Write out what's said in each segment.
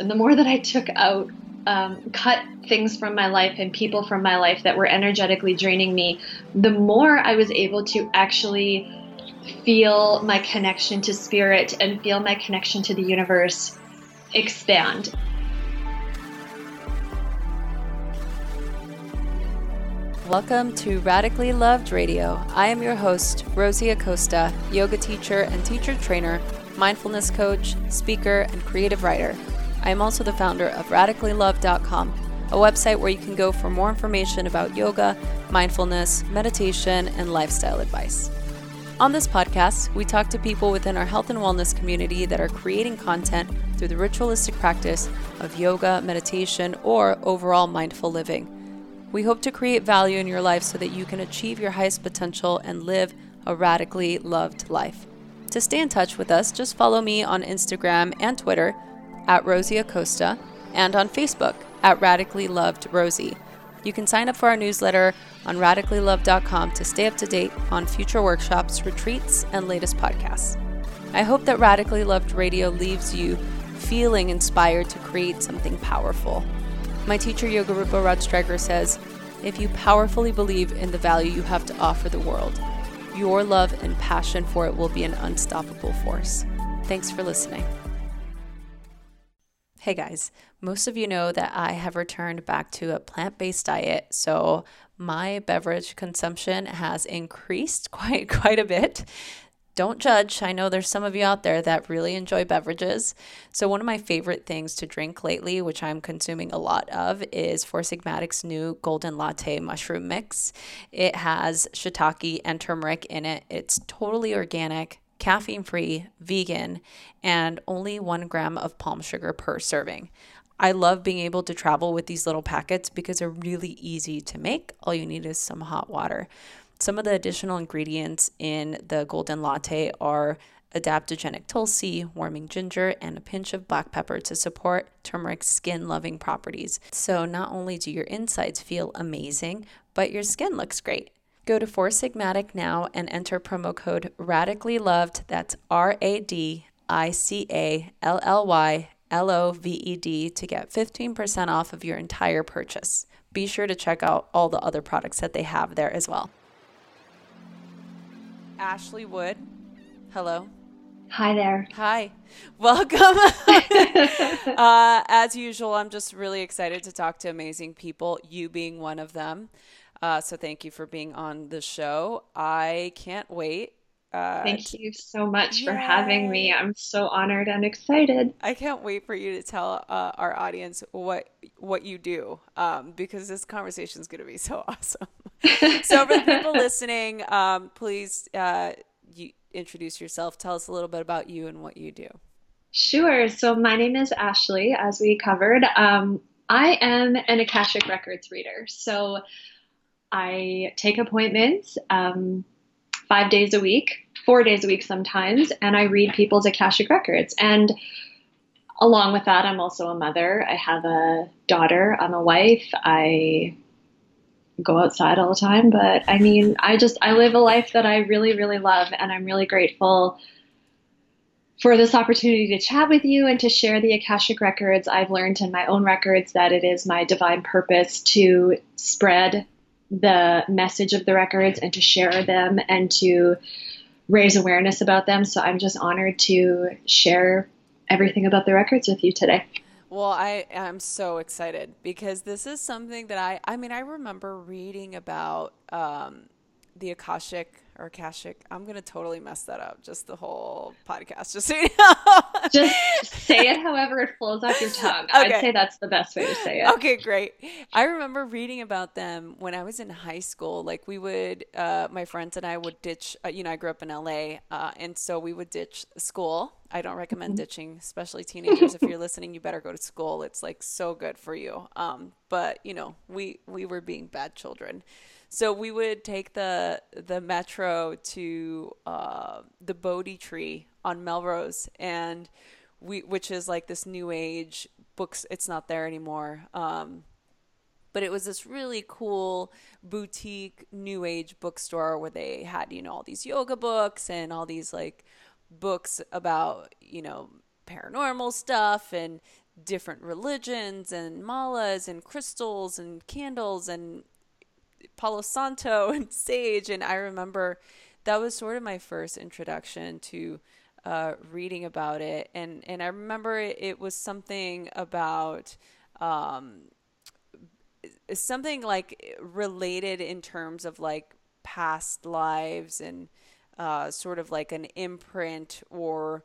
and the more that I took out, um, cut things from my life and people from my life that were energetically draining me, the more I was able to actually feel my connection to spirit and feel my connection to the universe expand. Welcome to Radically Loved Radio. I am your host, Rosie Acosta, yoga teacher and teacher trainer, mindfulness coach, speaker, and creative writer. I am also the founder of radicallyloved.com, a website where you can go for more information about yoga, mindfulness, meditation, and lifestyle advice. On this podcast, we talk to people within our health and wellness community that are creating content through the ritualistic practice of yoga, meditation, or overall mindful living. We hope to create value in your life so that you can achieve your highest potential and live a radically loved life. To stay in touch with us, just follow me on Instagram and Twitter at Rosie Acosta and on Facebook at Radically Loved Rosie. You can sign up for our newsletter on radicallyloved.com to stay up to date on future workshops, retreats, and latest podcasts. I hope that Radically Loved Radio leaves you feeling inspired to create something powerful. My teacher, Yogarupa Rod says, if you powerfully believe in the value you have to offer the world, your love and passion for it will be an unstoppable force. Thanks for listening. Hey guys, most of you know that I have returned back to a plant based diet, so my beverage consumption has increased quite quite a bit don't judge. I know there's some of you out there that really enjoy beverages. So, one of my favorite things to drink lately, which I'm consuming a lot of, is Four Sigmatic's new Golden Latte Mushroom Mix. It has shiitake and turmeric in it. It's totally organic, caffeine free, vegan, and only one gram of palm sugar per serving. I love being able to travel with these little packets because they're really easy to make. All you need is some hot water. Some of the additional ingredients in the golden latte are adaptogenic tulsi, warming ginger, and a pinch of black pepper to support turmeric's skin loving properties. So, not only do your insides feel amazing, but your skin looks great. Go to Four Sigmatic now and enter promo code Radically Loved. That's R A D I C A L L Y L O V E D to get 15% off of your entire purchase. Be sure to check out all the other products that they have there as well. Ashley Wood. Hello. Hi there. Hi. Welcome. uh, as usual, I'm just really excited to talk to amazing people, you being one of them. Uh, so thank you for being on the show. I can't wait uh, Thank you so much for having me. I'm so honored and excited. I can't wait for you to tell uh, our audience what what you do um, because this conversation is going to be so awesome. so for the people listening, um, please uh, you introduce yourself. Tell us a little bit about you and what you do. Sure. So my name is Ashley, as we covered. Um, I am an Akashic Records reader. So I take appointments. Um, five days a week, four days a week sometimes, and I read people's Akashic records. And along with that, I'm also a mother. I have a daughter. I'm a wife. I go outside all the time, but I mean, I just I live a life that I really really love and I'm really grateful for this opportunity to chat with you and to share the Akashic records. I've learned in my own records that it is my divine purpose to spread the message of the records and to share them and to raise awareness about them. So I'm just honored to share everything about the records with you today. Well, I am so excited because this is something that I, I mean, I remember reading about um, the Akashic or Akashic. I'm gonna totally mess that up. Just the whole podcast. Just so you know. just say it however it flows off your tongue. Okay. I'd say that's the best way to say it. Okay, great. I remember reading about them when I was in high school. Like we would, uh, my friends and I would ditch. Uh, you know, I grew up in LA, uh, and so we would ditch school. I don't recommend mm-hmm. ditching, especially teenagers. if you're listening, you better go to school. It's like so good for you. Um, but you know, we we were being bad children. So we would take the the metro to uh, the Bodhi tree on Melrose, and we which is like this new age books. It's not there anymore. Um, but it was this really cool boutique new age bookstore where they had you know all these yoga books and all these like books about you know paranormal stuff and different religions and malas and crystals and candles and Palo Santo and sage. And I remember that was sort of my first introduction to uh, reading about it. And, and I remember it, it was something about um, something like related in terms of like past lives and uh, sort of like an imprint or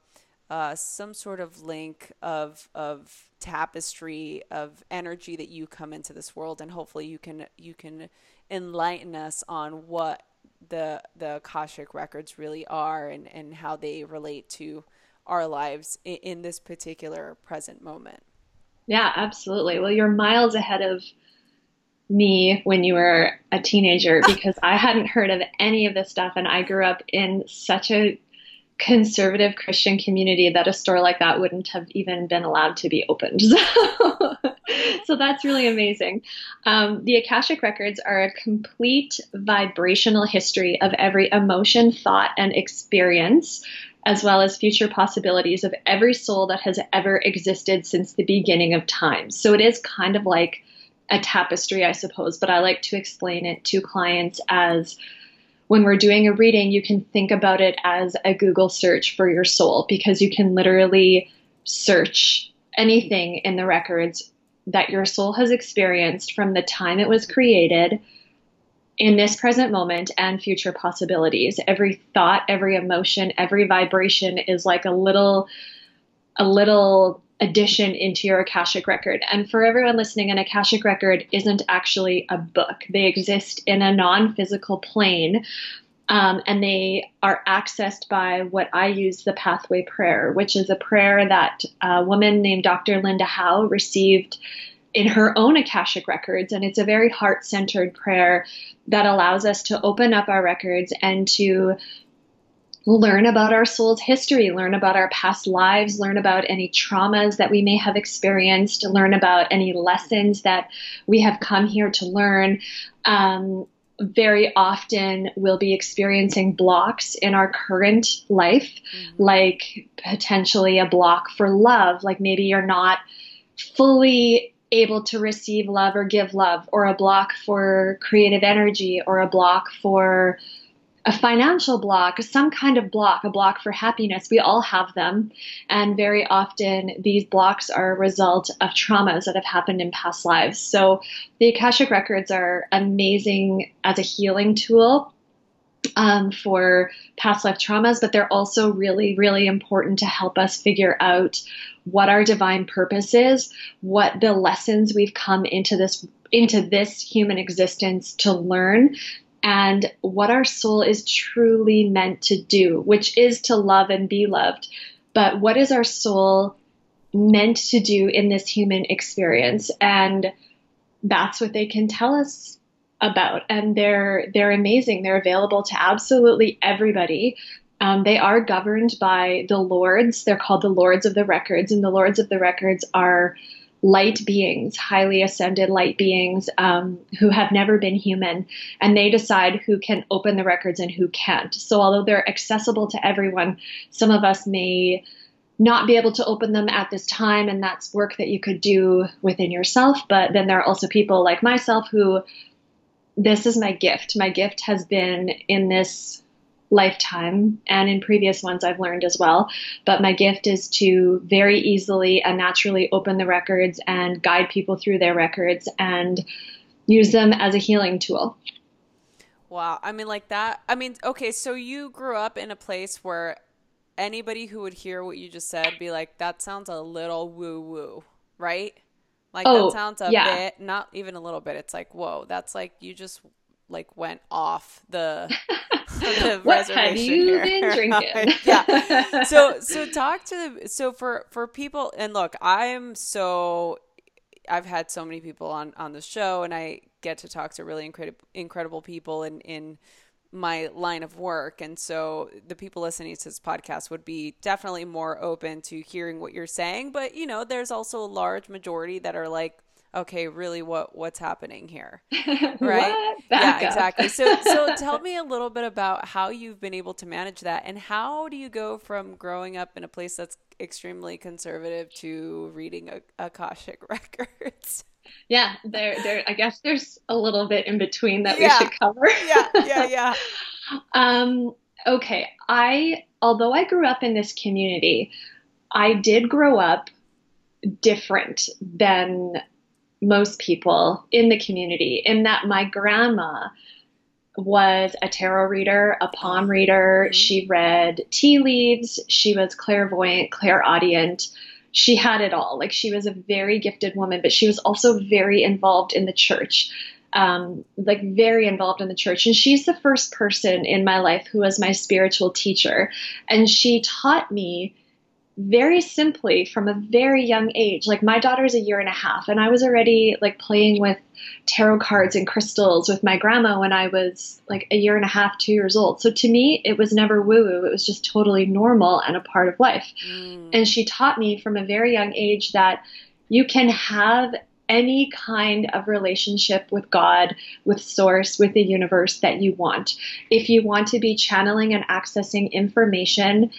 uh, some sort of link of of tapestry of energy that you come into this world, and hopefully you can you can enlighten us on what the the Akashic records really are and and how they relate to our lives in, in this particular present moment. Yeah, absolutely. Well, you're miles ahead of me when you were a teenager because I hadn't heard of any of this stuff and I grew up in such a conservative Christian community that a store like that wouldn't have even been allowed to be opened. So, so that's really amazing. Um, the Akashic Records are a complete vibrational history of every emotion, thought, and experience, as well as future possibilities of every soul that has ever existed since the beginning of time. So it is kind of like a tapestry, I suppose, but I like to explain it to clients as when we're doing a reading, you can think about it as a Google search for your soul because you can literally search anything in the records that your soul has experienced from the time it was created in this present moment and future possibilities. Every thought, every emotion, every vibration is like a little a little addition into your Akashic record. And for everyone listening, an Akashic record isn't actually a book. They exist in a non-physical plane. Um, and they are accessed by what I use the pathway prayer, which is a prayer that a woman named Dr. Linda Howe received in her own Akashic records. And it's a very heart centered prayer that allows us to open up our records and to learn about our soul's history, learn about our past lives, learn about any traumas that we may have experienced, learn about any lessons that we have come here to learn. Um, very often we'll be experiencing blocks in our current life, mm-hmm. like potentially a block for love, like maybe you're not fully able to receive love or give love, or a block for creative energy, or a block for a financial block, some kind of block, a block for happiness. We all have them. And very often these blocks are a result of traumas that have happened in past lives. So the Akashic Records are amazing as a healing tool. Um, for past life traumas, but they're also really, really important to help us figure out what our divine purpose is, what the lessons we've come into this into this human existence to learn and what our soul is truly meant to do, which is to love and be loved. But what is our soul meant to do in this human experience? And that's what they can tell us about. And they're they're amazing. They're available to absolutely everybody. Um, they are governed by the lords. They're called the lords of the records, and the lords of the records are light beings, highly ascended light beings um, who have never been human, and they decide who can open the records and who can't. So, although they're accessible to everyone, some of us may not be able to open them at this time, and that's work that you could do within yourself. But then there are also people like myself who this is my gift. My gift has been in this lifetime and in previous ones I've learned as well. But my gift is to very easily and naturally open the records and guide people through their records and use them as a healing tool. Wow. I mean, like that. I mean, okay, so you grew up in a place where anybody who would hear what you just said be like, that sounds a little woo woo, right? Like, oh, that sounds a yeah. bit, not even a little bit. It's like, whoa, that's like you just like went off the, the what have you here. been drinking? yeah. So so talk to the so for for people and look, I'm so I've had so many people on on the show and I get to talk to really incredible incredible people in in my line of work and so the people listening to this podcast would be definitely more open to hearing what you're saying but you know there's also a large majority that are like okay, really what what's happening here? right? yeah, exactly. So so tell me a little bit about how you've been able to manage that and how do you go from growing up in a place that's extremely conservative to reading Akashic records? Yeah, there there I guess there's a little bit in between that yeah. we should cover. yeah, yeah, yeah. um okay, I although I grew up in this community, I did grow up different than most people in the community in that my grandma was a tarot reader, a palm reader. Mm-hmm. She read tea leaves. She was clairvoyant, clairaudient. She had it all. Like she was a very gifted woman, but she was also very involved in the church. Um, like very involved in the church. And she's the first person in my life who was my spiritual teacher. And she taught me very simply from a very young age. Like my daughter's a year and a half, and I was already like playing with tarot cards and crystals with my grandma when I was like a year and a half, two years old. So to me, it was never woo woo. It was just totally normal and a part of life. Mm. And she taught me from a very young age that you can have any kind of relationship with God, with Source, with the universe that you want. If you want to be channeling and accessing information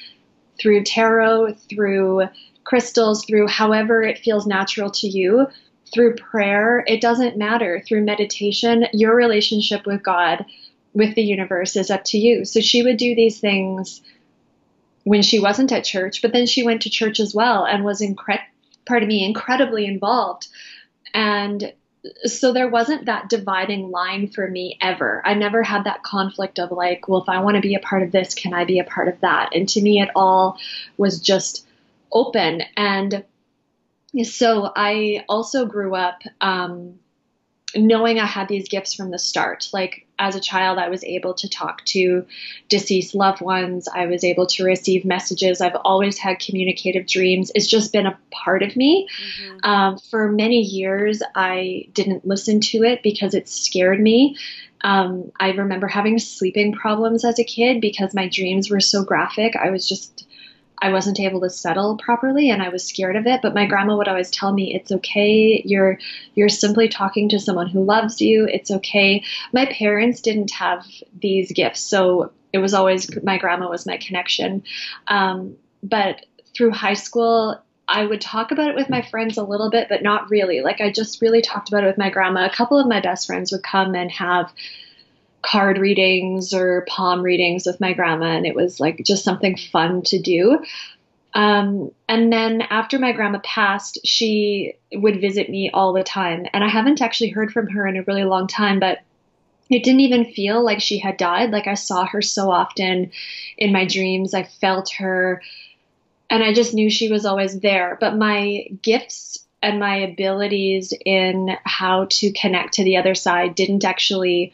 through tarot, through crystals, through however it feels natural to you, through prayer, it doesn't matter, through meditation, your relationship with God, with the universe is up to you. So she would do these things when she wasn't at church, but then she went to church as well and was incre- pardon me, incredibly involved. And so there wasn't that dividing line for me ever. I never had that conflict of like, well, if I want to be a part of this, can I be a part of that? And to me, it all was just open. And so I also grew up um, knowing I had these gifts from the start. Like as a child, I was able to talk to deceased loved ones. I was able to receive messages. I've always had communicative dreams. It's just been a part of me. Mm-hmm. Um, for many years, I didn't listen to it because it scared me. Um, I remember having sleeping problems as a kid because my dreams were so graphic. I was just I wasn't able to settle properly and I was scared of it. But my grandma would always tell me, it's okay. You're, you're simply talking to someone who loves you. It's okay. My parents didn't have these gifts. So it was always, my grandma was my connection. Um, but through high school, I would talk about it with my friends a little bit, but not really. Like I just really talked about it with my grandma. A couple of my best friends would come and have card readings or palm readings with my grandma, and it was like just something fun to do. Um, and then after my grandma passed, she would visit me all the time. And I haven't actually heard from her in a really long time, but it didn't even feel like she had died. Like I saw her so often in my dreams. I felt her and I just knew she was always there. But my gifts and my abilities in how to connect to the other side didn't actually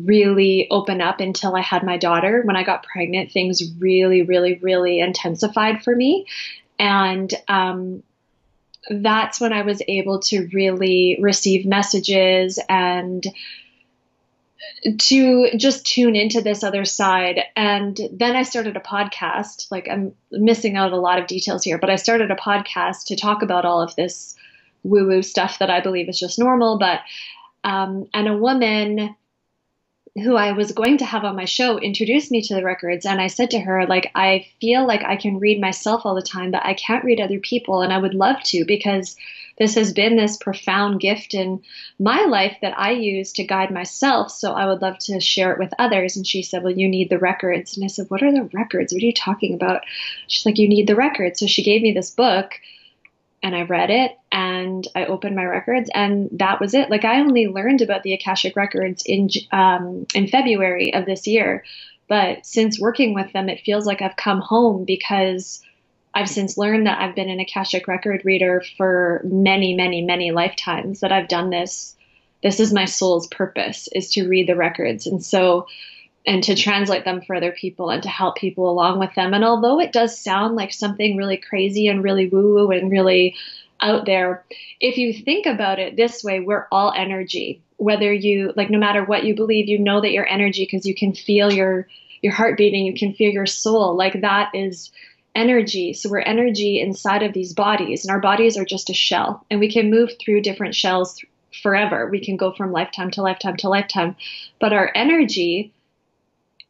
really open up until I had my daughter. When I got pregnant, things really, really, really intensified for me. And um, that's when I was able to really receive messages and to just tune into this other side. And then I started a podcast. Like, I'm missing out a lot of details here, but I started a podcast to talk about all of this woo woo stuff that I believe is just normal. But, um, and a woman who I was going to have on my show introduced me to the records and I said to her like I feel like I can read myself all the time but I can't read other people and I would love to because this has been this profound gift in my life that I use to guide myself so I would love to share it with others. And she said well you need the records. And I said what are the records? What are you talking about? She's like you need the records. So she gave me this book and I read it and I opened my records and that was it. Like I only learned about the Akashic records in um, in February of this year, but since working with them, it feels like I've come home because I've since learned that I've been an Akashic record reader for many, many, many lifetimes. That I've done this. This is my soul's purpose is to read the records, and so and to translate them for other people and to help people along with them. And although it does sound like something really crazy and really woo woo and really out there, if you think about it this way, we're all energy. Whether you like, no matter what you believe, you know that you're energy because you can feel your your heart beating, you can feel your soul. Like that is energy. So we're energy inside of these bodies, and our bodies are just a shell, and we can move through different shells forever. We can go from lifetime to lifetime to lifetime, but our energy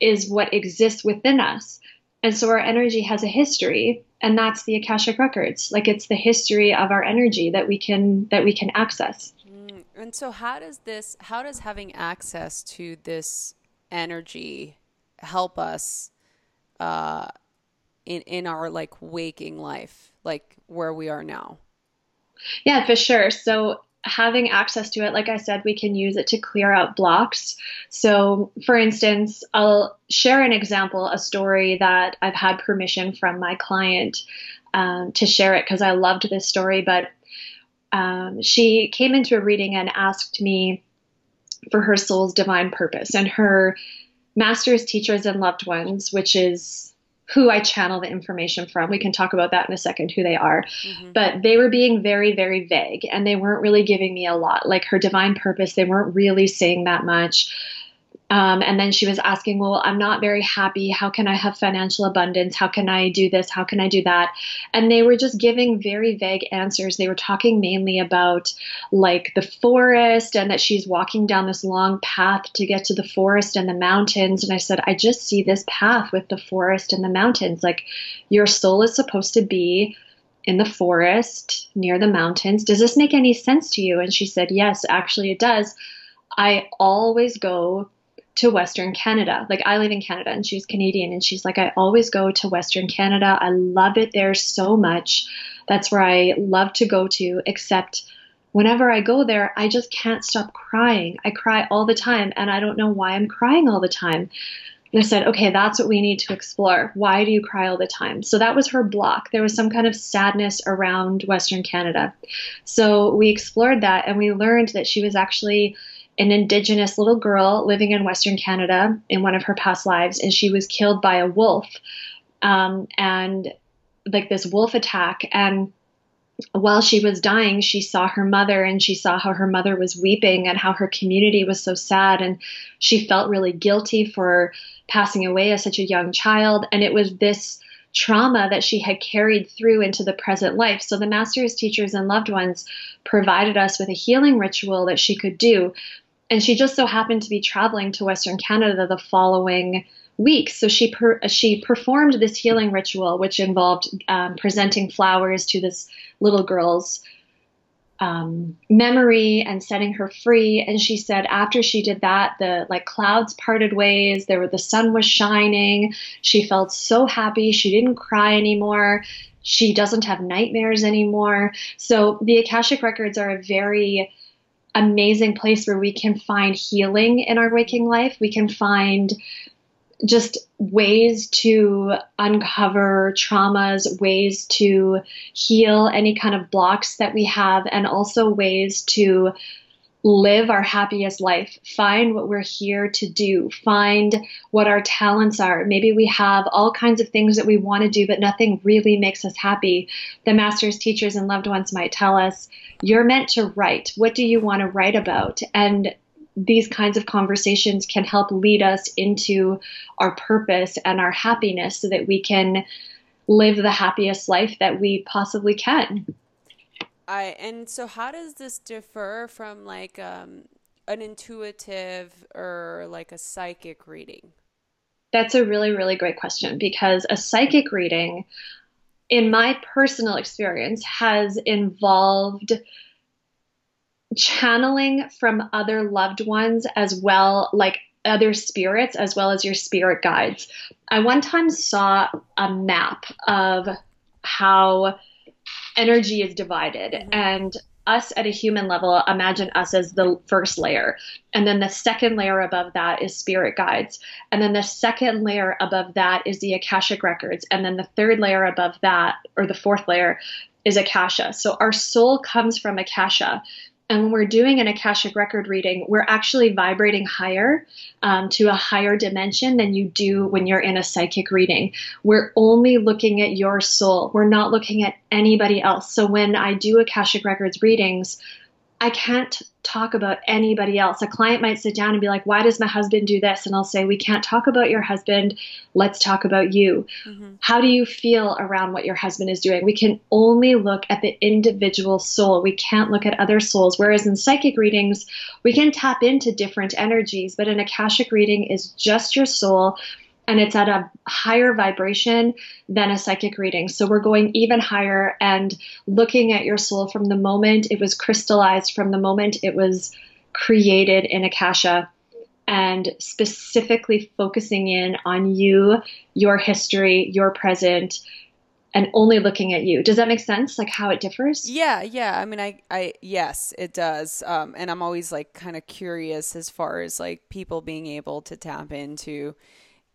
is what exists within us. And so our energy has a history, and that's the Akashic records. Like it's the history of our energy that we can that we can access. Mm, and so how does this how does having access to this energy help us uh in in our like waking life, like where we are now? Yeah, for sure. So having access to it, like I said, we can use it to clear out blocks. So, for instance, I'll share an example, a story that I've had permission from my client um, to share it because I loved this story. But um, she came into a reading and asked me for her soul's divine purpose and her master's teachers and loved ones, which is who I channel the information from. We can talk about that in a second, who they are. Mm-hmm. But they were being very, very vague and they weren't really giving me a lot. Like her divine purpose, they weren't really saying that much. Um, and then she was asking, Well, I'm not very happy. How can I have financial abundance? How can I do this? How can I do that? And they were just giving very vague answers. They were talking mainly about like the forest and that she's walking down this long path to get to the forest and the mountains. And I said, I just see this path with the forest and the mountains. Like your soul is supposed to be in the forest near the mountains. Does this make any sense to you? And she said, Yes, actually, it does. I always go to Western Canada. Like I live in Canada and she's Canadian and she's like, I always go to Western Canada. I love it there so much. That's where I love to go to, except whenever I go there, I just can't stop crying. I cry all the time and I don't know why I'm crying all the time. And I said, okay, that's what we need to explore. Why do you cry all the time? So that was her block. There was some kind of sadness around Western Canada. So we explored that and we learned that she was actually an indigenous little girl living in Western Canada in one of her past lives, and she was killed by a wolf. Um, and like this wolf attack. And while she was dying, she saw her mother and she saw how her mother was weeping and how her community was so sad. And she felt really guilty for passing away as such a young child. And it was this trauma that she had carried through into the present life. So the master's teachers and loved ones provided us with a healing ritual that she could do and she just so happened to be traveling to Western Canada the following week. So she per, she performed this healing ritual, which involved um, presenting flowers to this little girl's um, memory and setting her free. And she said after she did that, the like clouds parted ways. There were the sun was shining. She felt so happy. She didn't cry anymore. She doesn't have nightmares anymore. So the Akashic records are a very amazing place where we can find healing in our waking life. We can find just ways to uncover traumas, ways to heal any kind of blocks that we have, and also ways to live our happiest life, find what we're here to do, find what our talents are. Maybe we have all kinds of things that we want to do, but nothing really makes us happy. The masters, teachers, and loved ones might tell us, You're meant to write. What do you want to write about? And these kinds of conversations can help lead us into our purpose and our happiness so that we can live the happiest life that we possibly can. I and so how does this differ from like um, an intuitive or like a psychic reading? That's a really really great question because a psychic reading in my personal experience has involved channeling from other loved ones as well like other spirits as well as your spirit guides. I one time saw a map of how energy is divided. Mm-hmm. and us at a human level imagine us as the first layer. And then the second layer above that is spirit guides. And then the second layer above that is the akashic records. And then the third layer above that or the fourth layer is akasha. So our soul comes from akasha and when we're doing an Akashic record reading, we're actually vibrating higher um, to a higher dimension than you do when you're in a psychic reading. We're only looking at your soul, we're not looking at anybody else. So when I do Akashic records readings, I can't talk about anybody else. A client might sit down and be like, Why does my husband do this? And I'll say, We can't talk about your husband. Let's talk about you. Mm-hmm. How do you feel around what your husband is doing? We can only look at the individual soul. We can't look at other souls. Whereas in psychic readings, we can tap into different energies, but an Akashic reading is just your soul and it's at a higher vibration than a psychic reading. So we're going even higher and looking at your soul from the moment it was crystallized, from the moment it was created in Akasha, and specifically focusing in on you, your history, your present, and only looking at you. Does that make sense? Like how it differs? Yeah, yeah. I mean, I, I, yes, it does. Um, and I'm always like kind of curious as far as like people being able to tap into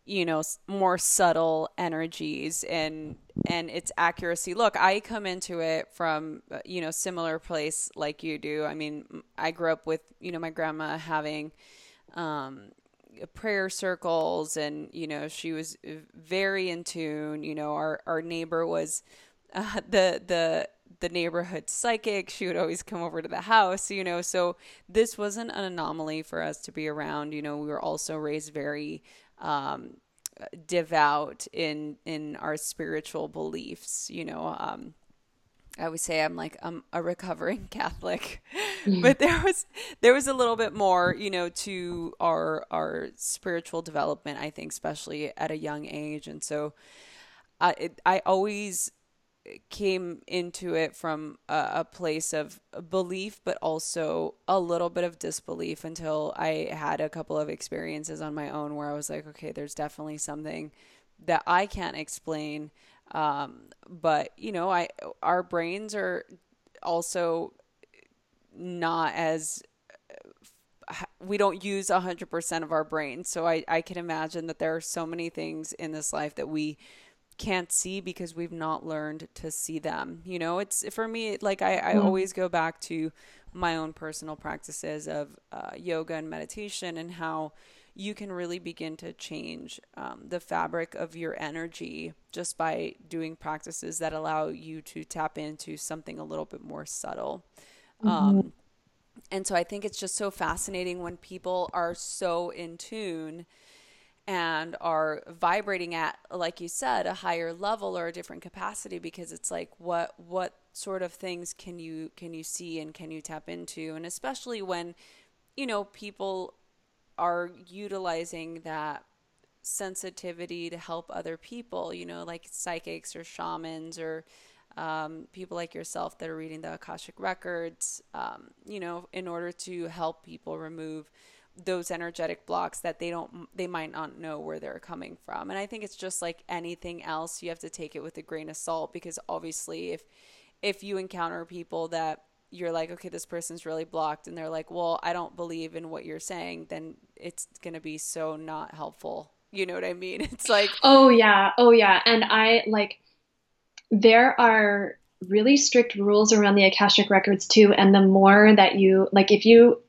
you know more subtle energies and and its accuracy. Look i come into it from uh, you know similar place like you do. I mean i grew up with you know my grandma having um prayer circles and you know she was very in tune. You know our our neighbor was uh, the the the neighborhood psychic. She would always come over to the house you know. So this wasn't an anomaly for us to be around. You know we were also raised very um, devout in in our spiritual beliefs. You know, um, I always say I'm like I'm a recovering Catholic, but there was there was a little bit more, you know, to our our spiritual development. I think, especially at a young age, and so I it, I always came into it from a, a, place of belief, but also a little bit of disbelief until I had a couple of experiences on my own where I was like, okay, there's definitely something that I can't explain. Um, but you know, I our brains are also not as we don't use 100% of our brains. So I, I can imagine that there are so many things in this life that we can't see because we've not learned to see them. You know, it's for me, like I, I mm. always go back to my own personal practices of uh, yoga and meditation and how you can really begin to change um, the fabric of your energy just by doing practices that allow you to tap into something a little bit more subtle. Mm-hmm. Um, and so I think it's just so fascinating when people are so in tune and are vibrating at like you said a higher level or a different capacity because it's like what what sort of things can you can you see and can you tap into? And especially when you know people are utilizing that sensitivity to help other people you know like psychics or shamans or um, people like yourself that are reading the akashic records um, you know in order to help people remove those energetic blocks that they don't they might not know where they're coming from. And i think it's just like anything else you have to take it with a grain of salt because obviously if if you encounter people that you're like okay this person's really blocked and they're like well i don't believe in what you're saying then it's going to be so not helpful. You know what i mean? It's like oh yeah. Oh yeah. And i like there are really strict rules around the akashic records too. And the more that you like if you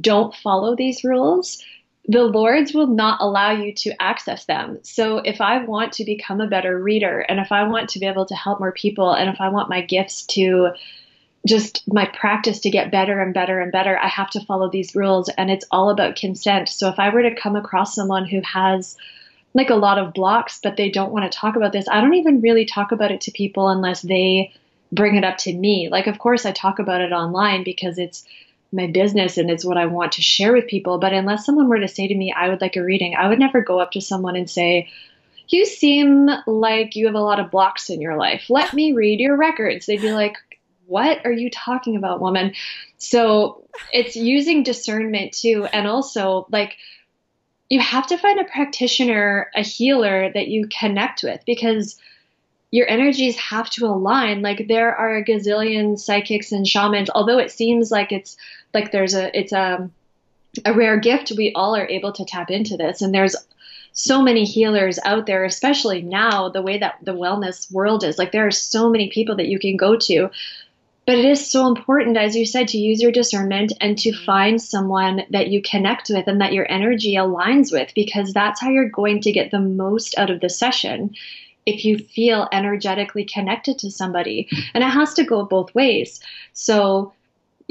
don't follow these rules, the Lords will not allow you to access them. So if I want to become a better reader and if I want to be able to help more people and if I want my gifts to just my practice to get better and better and better, I have to follow these rules and it's all about consent. So if I were to come across someone who has like a lot of blocks but they don't want to talk about this, I don't even really talk about it to people unless they bring it up to me. Like of course I talk about it online because it's my business and it's what I want to share with people. But unless someone were to say to me, I would like a reading, I would never go up to someone and say, You seem like you have a lot of blocks in your life. Let me read your records. They'd be like, What are you talking about, woman? So it's using discernment too. And also, like, you have to find a practitioner, a healer that you connect with because your energies have to align. Like there are a gazillion psychics and shamans, although it seems like it's like there's a it's a a rare gift. We all are able to tap into this, and there's so many healers out there, especially now the way that the wellness world is. Like there are so many people that you can go to. But it is so important, as you said, to use your discernment and to find someone that you connect with and that your energy aligns with, because that's how you're going to get the most out of the session if you feel energetically connected to somebody. And it has to go both ways. So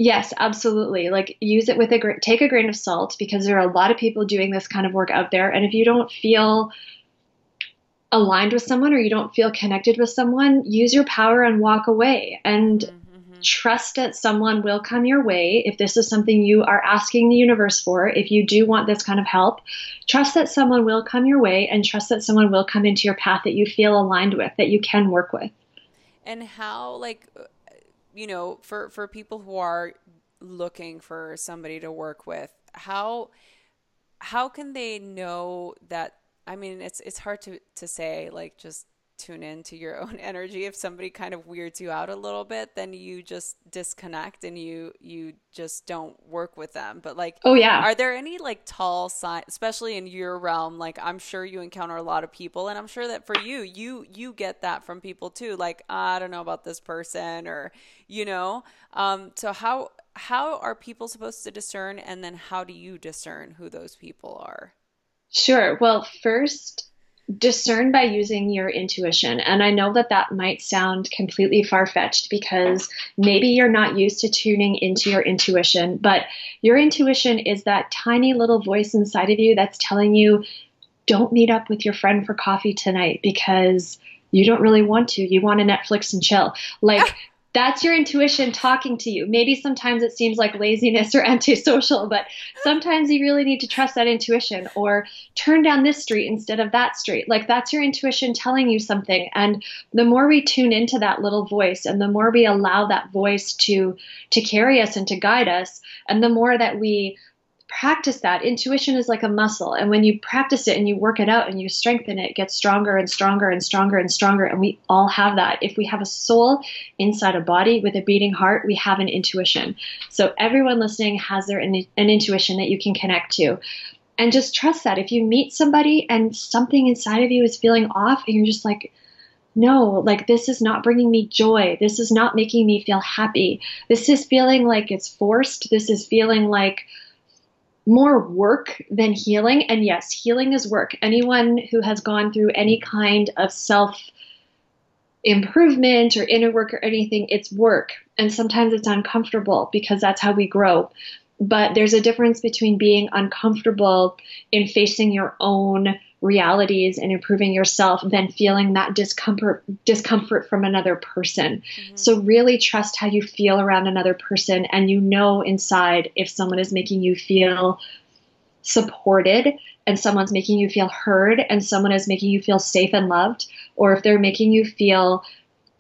Yes, absolutely. Like use it with a take a grain of salt because there are a lot of people doing this kind of work out there and if you don't feel aligned with someone or you don't feel connected with someone, use your power and walk away and mm-hmm. trust that someone will come your way if this is something you are asking the universe for. If you do want this kind of help, trust that someone will come your way and trust that someone will come into your path that you feel aligned with, that you can work with. And how like you know, for for people who are looking for somebody to work with, how how can they know that I mean, it's it's hard to to say like just tune into your own energy. If somebody kind of weirds you out a little bit then you just disconnect and you you just don't work with them. But like oh yeah. are there any like tall signs especially in your realm like i'm sure you encounter a lot of people and i'm sure that for you you you get that from people too. Like i don't know about this person or you know? Um so how how are people supposed to discern and then how do you discern who those people are? Sure. Well, first, discern by using your intuition. And I know that that might sound completely far fetched because maybe you're not used to tuning into your intuition, but your intuition is that tiny little voice inside of you that's telling you, don't meet up with your friend for coffee tonight because you don't really want to. You want to Netflix and chill. Like, that's your intuition talking to you. Maybe sometimes it seems like laziness or antisocial, but sometimes you really need to trust that intuition or turn down this street instead of that street. Like that's your intuition telling you something. And the more we tune into that little voice and the more we allow that voice to to carry us and to guide us and the more that we practice that. Intuition is like a muscle. And when you practice it and you work it out and you strengthen it, it gets stronger and stronger and stronger and stronger. And we all have that. If we have a soul inside a body with a beating heart, we have an intuition. So everyone listening has their an, an intuition that you can connect to. And just trust that. If you meet somebody and something inside of you is feeling off and you're just like, no, like this is not bringing me joy. This is not making me feel happy. This is feeling like it's forced. This is feeling like more work than healing. And yes, healing is work. Anyone who has gone through any kind of self improvement or inner work or anything, it's work. And sometimes it's uncomfortable because that's how we grow. But there's a difference between being uncomfortable in facing your own realities and improving yourself than feeling that discomfort discomfort from another person. Mm-hmm. So really trust how you feel around another person and you know inside if someone is making you feel supported and someone's making you feel heard and someone is making you feel safe and loved or if they're making you feel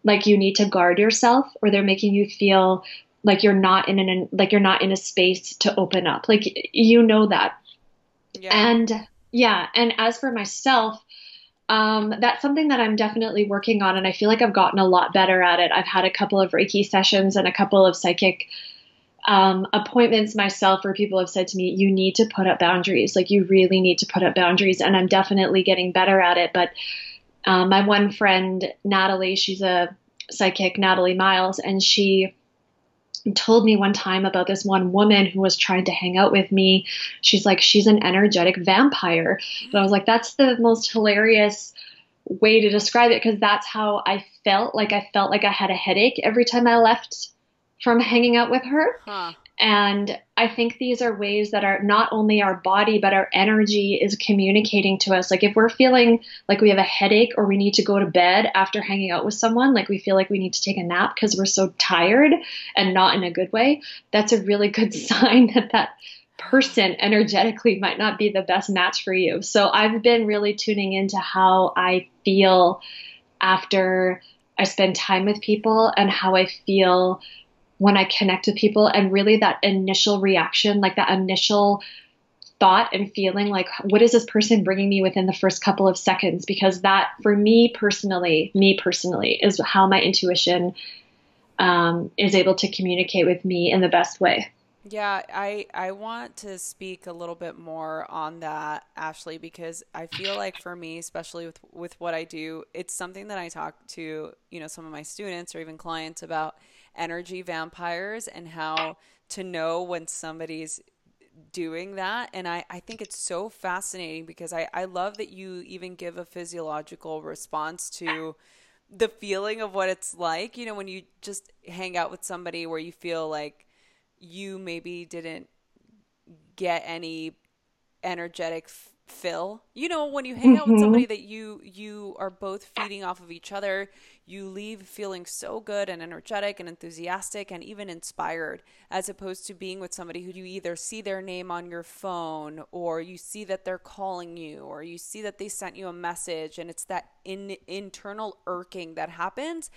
like you need to guard yourself or they're making you feel like you're not in an like you're not in a space to open up like you know that yeah. and yeah. And as for myself, um, that's something that I'm definitely working on, and I feel like I've gotten a lot better at it. I've had a couple of Reiki sessions and a couple of psychic um, appointments myself where people have said to me, You need to put up boundaries. Like, you really need to put up boundaries. And I'm definitely getting better at it. But um, my one friend, Natalie, she's a psychic, Natalie Miles, and she told me one time about this one woman who was trying to hang out with me. She's like, she's an energetic vampire. And I was like, that's the most hilarious way to describe it because that's how I felt. Like I felt like I had a headache every time I left from hanging out with her. Huh. And I think these are ways that are not only our body, but our energy is communicating to us. Like if we're feeling like we have a headache or we need to go to bed after hanging out with someone, like we feel like we need to take a nap because we're so tired and not in a good way, that's a really good sign that that person energetically might not be the best match for you. So I've been really tuning into how I feel after I spend time with people and how I feel when I connect with people and really that initial reaction, like that initial thought and feeling like what is this person bringing me within the first couple of seconds? Because that for me personally me personally is how my intuition um, is able to communicate with me in the best way. Yeah i i want to speak a little bit more on that ashley because i feel like for me especially with with what i do it's something that i talk to you know some of my students or even clients about energy vampires and how to know when somebody's doing that. And I, I think it's so fascinating because I, I love that you even give a physiological response to the feeling of what it's like, you know, when you just hang out with somebody where you feel like you maybe didn't get any energetic fill you know when you hang out with somebody mm-hmm. that you you are both feeding off of each other you leave feeling so good and energetic and enthusiastic and even inspired as opposed to being with somebody who you either see their name on your phone or you see that they're calling you or you see that they sent you a message and it's that in, internal irking that happens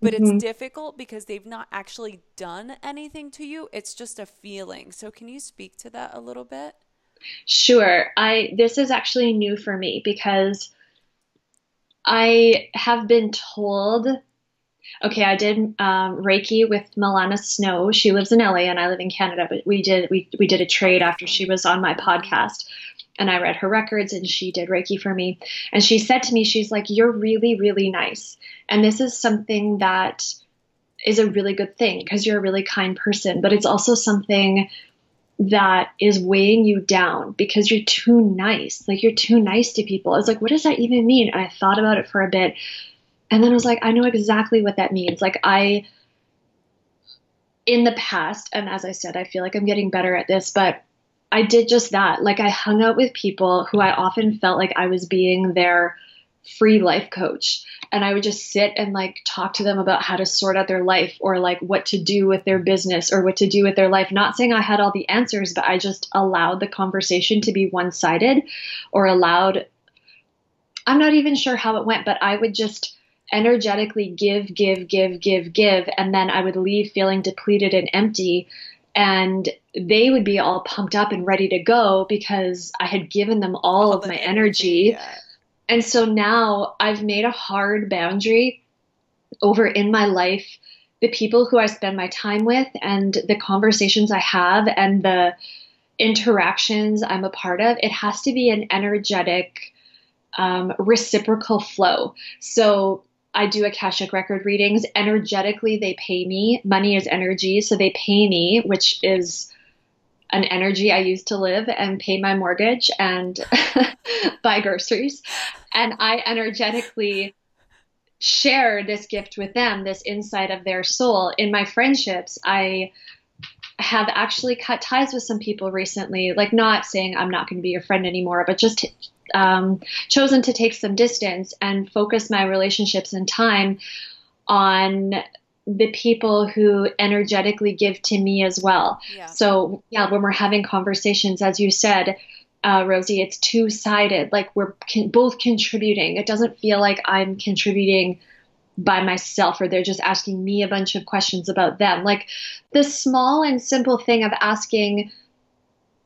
but mm-hmm. it's difficult because they've not actually done anything to you it's just a feeling so can you speak to that a little bit Sure. I this is actually new for me because I have been told okay, I did um, Reiki with Milana Snow. She lives in LA and I live in Canada, but we did we we did a trade after she was on my podcast and I read her records and she did Reiki for me. And she said to me, she's like, You're really, really nice. And this is something that is a really good thing because you're a really kind person, but it's also something that is weighing you down because you're too nice. Like you're too nice to people. I was like, what does that even mean? And I thought about it for a bit. And then I was like, I know exactly what that means. Like I in the past, and as I said, I feel like I'm getting better at this, but I did just that. Like I hung out with people who I often felt like I was being their free life coach and I would just sit and like talk to them about how to sort out their life or like what to do with their business or what to do with their life. Not saying I had all the answers, but I just allowed the conversation to be one sided or allowed, I'm not even sure how it went, but I would just energetically give, give, give, give, give. And then I would leave feeling depleted and empty. And they would be all pumped up and ready to go because I had given them all, all of my energy. energy. Yeah and so now I've made a hard boundary over in my life the people who I spend my time with and the conversations I have and the interactions I'm a part of. It has to be an energetic, um, reciprocal flow. So I do Akashic record readings. Energetically, they pay me. Money is energy. So they pay me, which is an energy I use to live and pay my mortgage and buy groceries. And I energetically share this gift with them, this insight of their soul. In my friendships, I have actually cut ties with some people recently, like not saying I'm not going to be your friend anymore, but just um, chosen to take some distance and focus my relationships and time on the people who energetically give to me as well. Yeah. So, yeah, when we're having conversations, as you said, uh, Rosie, it's two sided. Like we're con- both contributing. It doesn't feel like I'm contributing by myself or they're just asking me a bunch of questions about them. Like the small and simple thing of asking,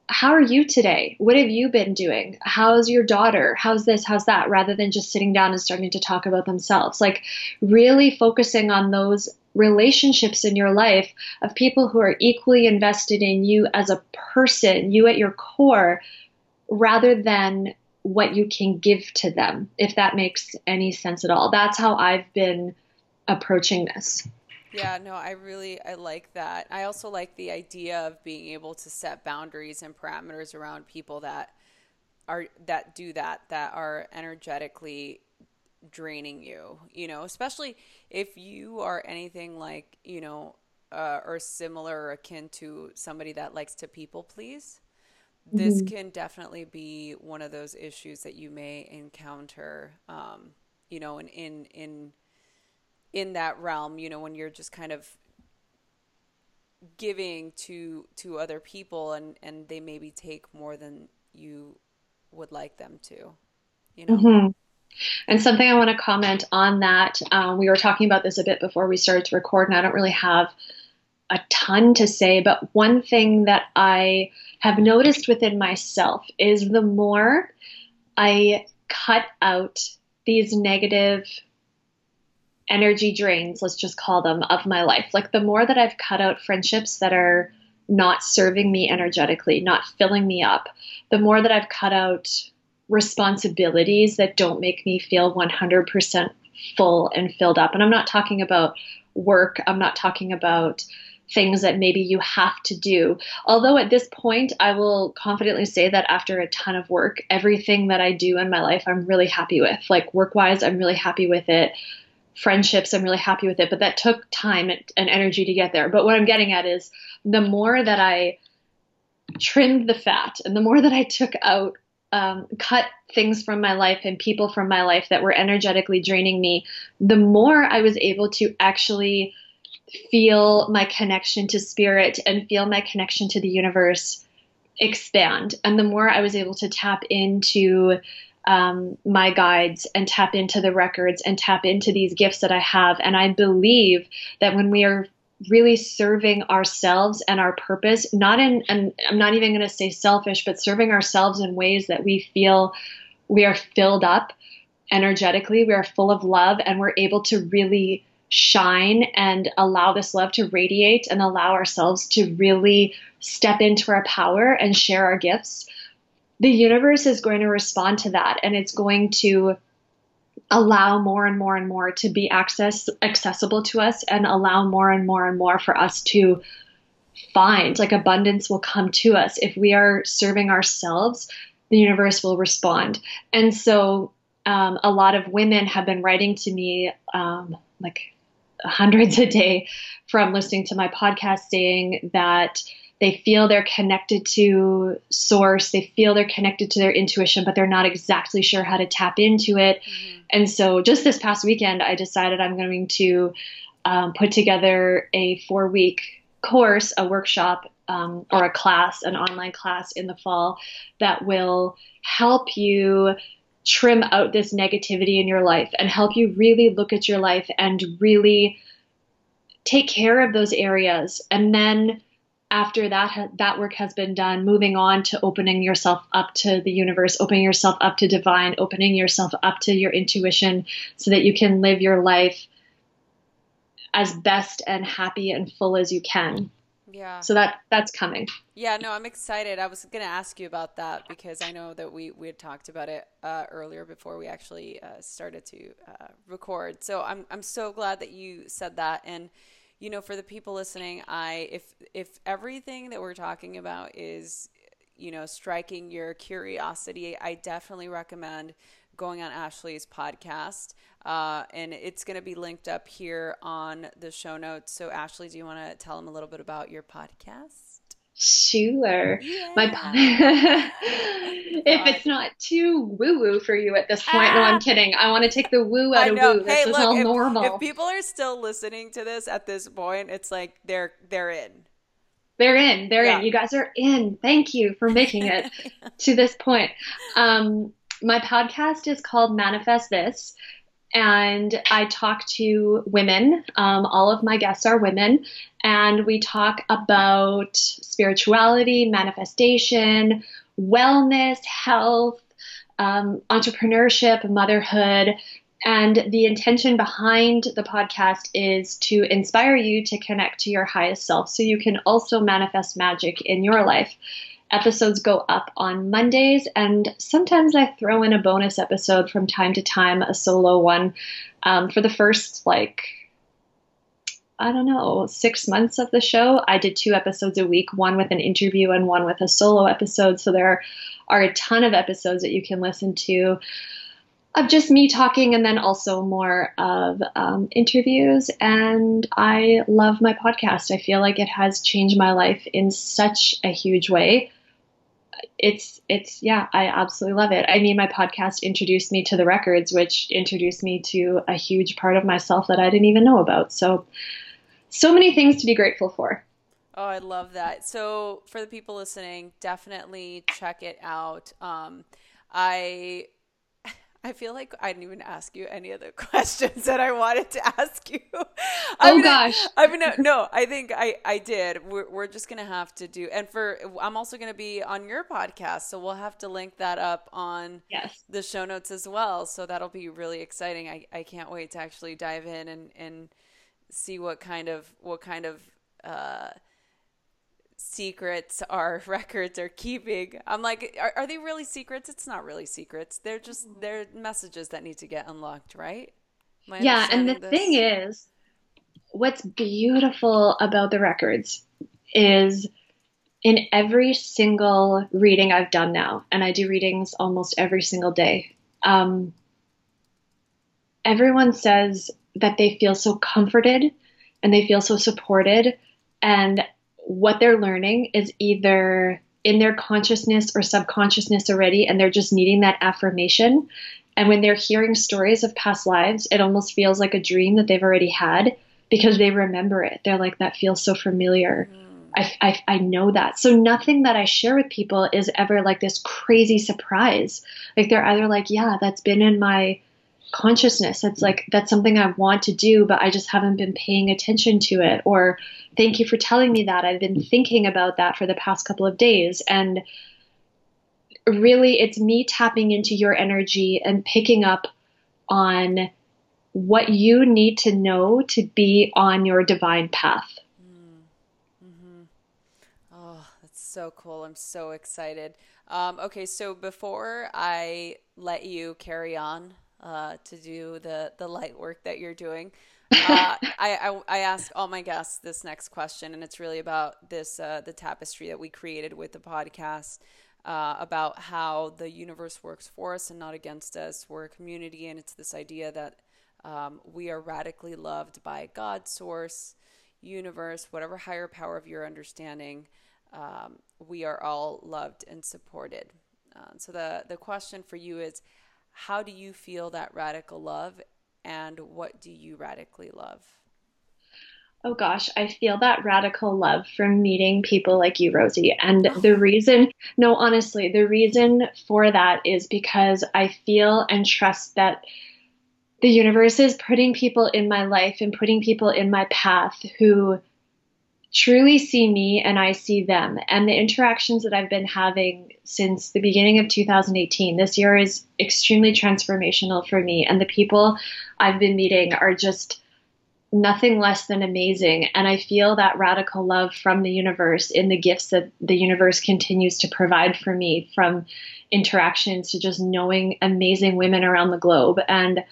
how are you today? What have you been doing? How's your daughter? How's this? How's that? Rather than just sitting down and starting to talk about themselves. Like really focusing on those relationships in your life of people who are equally invested in you as a person, you at your core, rather than what you can give to them, if that makes any sense at all. That's how I've been approaching this. Yeah, no, I really I like that. I also like the idea of being able to set boundaries and parameters around people that are that do that that are energetically draining you, you know, especially if you are anything like, you know, uh, or similar or akin to somebody that likes to people please. This mm-hmm. can definitely be one of those issues that you may encounter, um, you know, in, in, in, in that realm, you know, when you're just kind of giving to to other people and and they maybe take more than you would like them to you know mm-hmm. And something I want to comment on that, um, we were talking about this a bit before we started to record, and I don't really have a ton to say, but one thing that I have noticed within myself is the more I cut out these negative energy drains, let's just call them, of my life, like the more that I've cut out friendships that are not serving me energetically, not filling me up, the more that I've cut out responsibilities that don't make me feel 100% full and filled up. And I'm not talking about work, I'm not talking about things that maybe you have to do. Although at this point, I will confidently say that after a ton of work, everything that I do in my life, I'm really happy with. Like work wise, I'm really happy with it. friendships. I'm really happy with it, but that took time and, energy to get there. But what I'm getting at is the more that I trimmed the fat and the more that I took out, um, cut things from my life and people from my life that were energetically draining me, the more I was able to actually feel my connection to spirit and feel my connection to the universe expand. And the more I was able to tap into um, my guides and tap into the records and tap into these gifts that I have. And I believe that when we are really serving ourselves and our purpose, not in, and I'm not even going to say selfish, but serving ourselves in ways that we feel we are filled up energetically, we are full of love, and we're able to really shine and allow this love to radiate and allow ourselves to really step into our power and share our gifts, the universe is going to respond to that and it's going to allow more and more and more to be access accessible to us and allow more and more and more for us to find like abundance will come to us. If we are serving ourselves the universe will respond. And so um, a lot of women have been writing to me um, like hundreds a day from listening to my podcast saying that they feel they're connected to source they feel they're connected to their intuition but they're not exactly sure how to tap into it mm-hmm. and so just this past weekend i decided i'm going to um, put together a four week course a workshop um, or a class an online class in the fall that will help you trim out this negativity in your life and help you really look at your life and really take care of those areas and then after that that work has been done moving on to opening yourself up to the universe opening yourself up to divine opening yourself up to your intuition so that you can live your life as best and happy and full as you can yeah. So that that's coming. Yeah, no, I'm excited. I was going to ask you about that because I know that we we had talked about it uh, earlier before we actually uh, started to uh, record. So I'm I'm so glad that you said that and you know for the people listening, I if if everything that we're talking about is you know striking your curiosity, I definitely recommend going on Ashley's podcast. Uh, and it's going to be linked up here on the show notes. So, Ashley, do you want to tell them a little bit about your podcast? Sure. Yeah. My if it's not too woo woo for you at this point, ah. no, I'm ah. kidding. I want to take the woo out of woo. This hey, is all if, normal. If people are still listening to this at this point, it's like they're they're in. They're in. They're yeah. in. You guys are in. Thank you for making it to this point. Um, my podcast is called Manifest This and I talk to women. Um, all of my guests are women, and we talk about spirituality, manifestation, wellness, health, um, entrepreneurship, motherhood. And the intention behind the podcast is to inspire you to connect to your highest self so you can also manifest magic in your life. Episodes go up on Mondays, and sometimes I throw in a bonus episode from time to time, a solo one. Um, for the first, like, I don't know, six months of the show, I did two episodes a week, one with an interview and one with a solo episode. So there are a ton of episodes that you can listen to of just me talking and then also more of um, interviews. And I love my podcast. I feel like it has changed my life in such a huge way it's it's yeah i absolutely love it. I mean my podcast introduced me to the records which introduced me to a huge part of myself that i didn't even know about. So so many things to be grateful for. Oh i love that. So for the people listening definitely check it out. Um, i I feel like I didn't even ask you any of the questions that I wanted to ask you. oh gonna, gosh. I mean, no, I think I, I did. We're, we're just going to have to do, and for, I'm also going to be on your podcast. So we'll have to link that up on yes. the show notes as well. So that'll be really exciting. I, I can't wait to actually dive in and, and see what kind of, what kind of, uh, secrets our records are keeping. I'm like, are, are they really secrets? It's not really secrets. They're just mm-hmm. they're messages that need to get unlocked, right? yeah, and the this? thing is, what's beautiful about the records is in every single reading I've done now, and I do readings almost every single day. Um, everyone says that they feel so comforted and they feel so supported. And what they're learning is either in their consciousness or subconsciousness already, and they're just needing that affirmation. And when they're hearing stories of past lives, it almost feels like a dream that they've already had because they remember it. They're like, that feels so familiar. Mm. I, I, I, know that. So nothing that I share with people is ever like this crazy surprise. Like they're either like, yeah, that's been in my consciousness. It's like, that's something I want to do, but I just haven't been paying attention to it. Or thank you for telling me that. I've been thinking about that for the past couple of days. And really, it's me tapping into your energy and picking up on what you need to know to be on your divine path. Mm-hmm. Oh, that's so cool. I'm so excited. Um, okay, so before I let you carry on uh, to do the, the light work that you're doing, uh, I, I, I ask all my guests this next question, and it's really about this uh, the tapestry that we created with the podcast. Uh, about how the universe works for us and not against us. We're a community, and it's this idea that um, we are radically loved by God, source, universe, whatever higher power of your understanding. Um, we are all loved and supported. Uh, so the the question for you is, how do you feel that radical love, and what do you radically love? Oh gosh, I feel that radical love from meeting people like you, Rosie. And the oh. reason, no, honestly, the reason for that is because I feel and trust that the universe is putting people in my life and putting people in my path who truly see me and I see them. And the interactions that I've been having since the beginning of 2018, this year is extremely transformational for me. And the people I've been meeting are just nothing less than amazing. And I feel that radical love from the universe in the gifts that the universe continues to provide for me from interactions to just knowing amazing women around the globe. And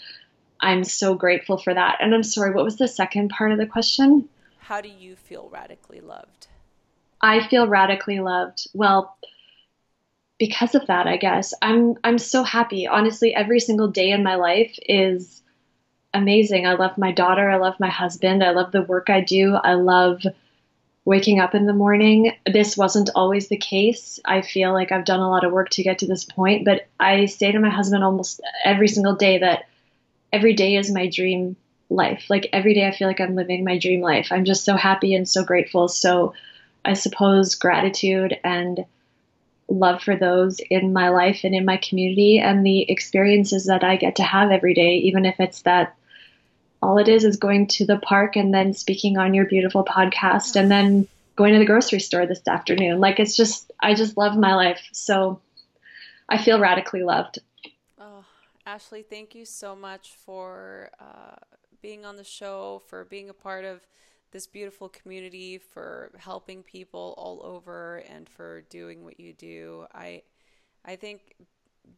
I'm so grateful for that. And I'm sorry, what was the second part of the question? How do you feel radically loved? I feel radically loved. Well, because of that, I guess. I'm I'm so happy. Honestly, every single day in my life is amazing. I love my daughter, I love my husband, I love the work I do. I love waking up in the morning. This wasn't always the case. I feel like I've done a lot of work to get to this point, but I say to my husband almost every single day that every day is my dream life. Like every day I feel like I'm living my dream life. I'm just so happy and so grateful. So I suppose gratitude and love for those in my life and in my community and the experiences that I get to have every day, even if it's that all it is is going to the park and then speaking on your beautiful podcast and then going to the grocery store this afternoon. Like it's just, I just love my life. So I feel radically loved. Oh, Ashley, thank you so much for uh, being on the show, for being a part of this beautiful community, for helping people all over, and for doing what you do. I, I think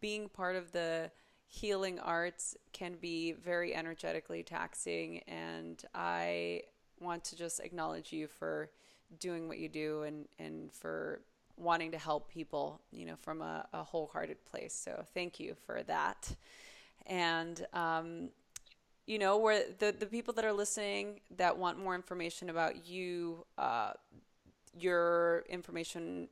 being part of the healing arts can be very energetically taxing, and I want to just acknowledge you for doing what you do and, and for wanting to help people, you know, from a, a wholehearted place. So thank you for that. And, um, you know, where the, the people that are listening that want more information about you, uh, your information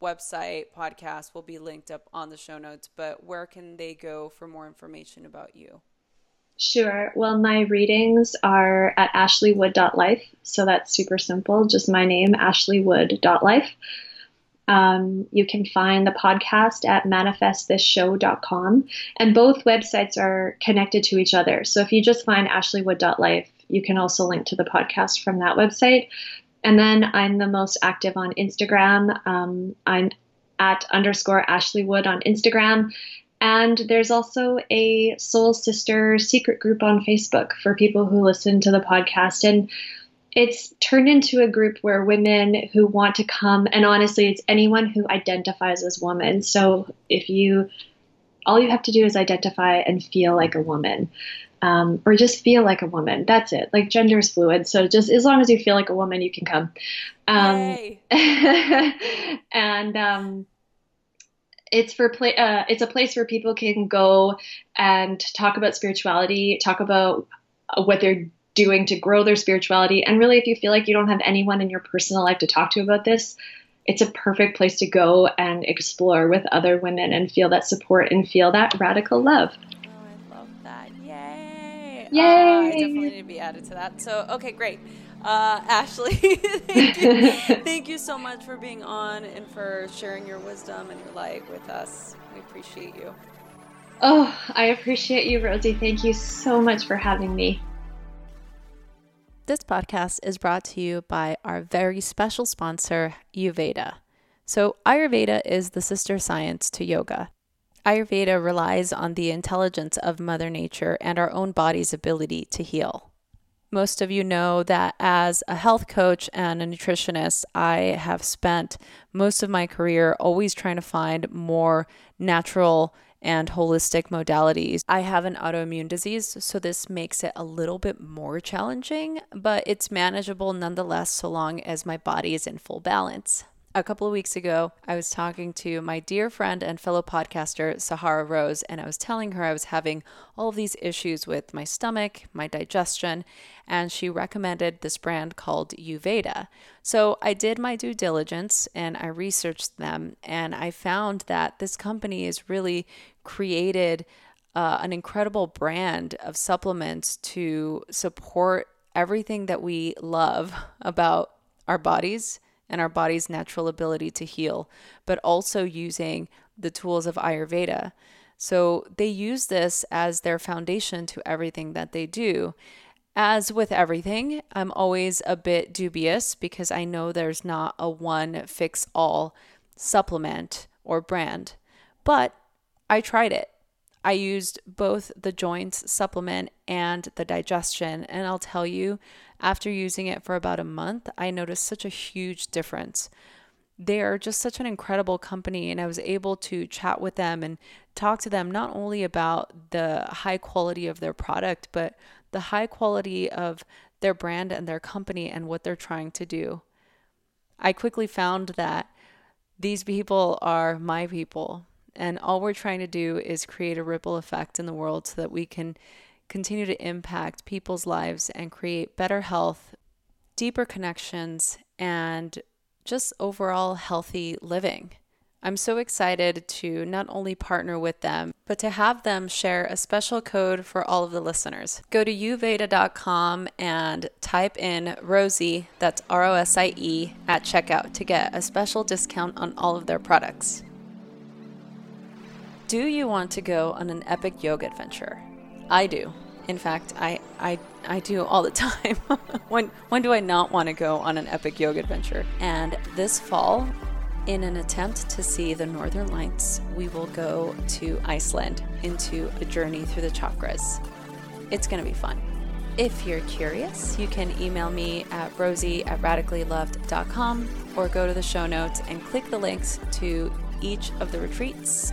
website, podcast will be linked up on the show notes, but where can they go for more information about you? Sure. Well, my readings are at ashleywood.life. So that's super simple. Just my name, ashleywood.life. Um, you can find the podcast at manifestthishow.com, and both websites are connected to each other. So if you just find ashleywood.life, you can also link to the podcast from that website. And then I'm the most active on Instagram. Um, I'm at underscore Ashley Wood on Instagram. And there's also a Soul Sister secret group on Facebook for people who listen to the podcast. And it's turned into a group where women who want to come, and honestly, it's anyone who identifies as woman. So if you, all you have to do is identify and feel like a woman. Um, or just feel like a woman. That's it. Like gender is fluid, so just as long as you feel like a woman, you can come. Um, and um, it's for play. Uh, it's a place where people can go and talk about spirituality, talk about what they're doing to grow their spirituality. And really, if you feel like you don't have anyone in your personal life to talk to about this, it's a perfect place to go and explore with other women and feel that support and feel that radical love. Yay. Yay. Uh, I definitely need to be added to that. So, okay, great. Uh, Ashley, thank, you. thank you so much for being on and for sharing your wisdom and your light with us. We appreciate you. Oh, I appreciate you, Rosie. Thank you so much for having me. This podcast is brought to you by our very special sponsor, Ayurveda. So, Ayurveda is the sister science to yoga. Ayurveda relies on the intelligence of Mother Nature and our own body's ability to heal. Most of you know that as a health coach and a nutritionist, I have spent most of my career always trying to find more natural and holistic modalities. I have an autoimmune disease, so this makes it a little bit more challenging, but it's manageable nonetheless so long as my body is in full balance. A couple of weeks ago, I was talking to my dear friend and fellow podcaster, Sahara Rose, and I was telling her I was having all of these issues with my stomach, my digestion, and she recommended this brand called Youveda. So I did my due diligence and I researched them, and I found that this company has really created uh, an incredible brand of supplements to support everything that we love about our bodies and our body's natural ability to heal, but also using the tools of Ayurveda. So they use this as their foundation to everything that they do. As with everything, I'm always a bit dubious because I know there's not a one fix all supplement or brand. But I tried it. I used both the joints supplement and the digestion, and I'll tell you, after using it for about a month, I noticed such a huge difference. They are just such an incredible company, and I was able to chat with them and talk to them not only about the high quality of their product, but the high quality of their brand and their company and what they're trying to do. I quickly found that these people are my people, and all we're trying to do is create a ripple effect in the world so that we can continue to impact people's lives and create better health, deeper connections, and just overall healthy living. I'm so excited to not only partner with them, but to have them share a special code for all of the listeners. Go to youveda.com and type in Rosie, that's R O S I E, at checkout to get a special discount on all of their products. Do you want to go on an epic yoga adventure? I do. In fact, I, I, I do all the time. when, when do I not want to go on an epic yoga adventure? And this fall, in an attempt to see the northern lights, we will go to Iceland into a journey through the chakras. It's going to be fun. If you're curious, you can email me at rosie at radicallyloved.com or go to the show notes and click the links to each of the retreats,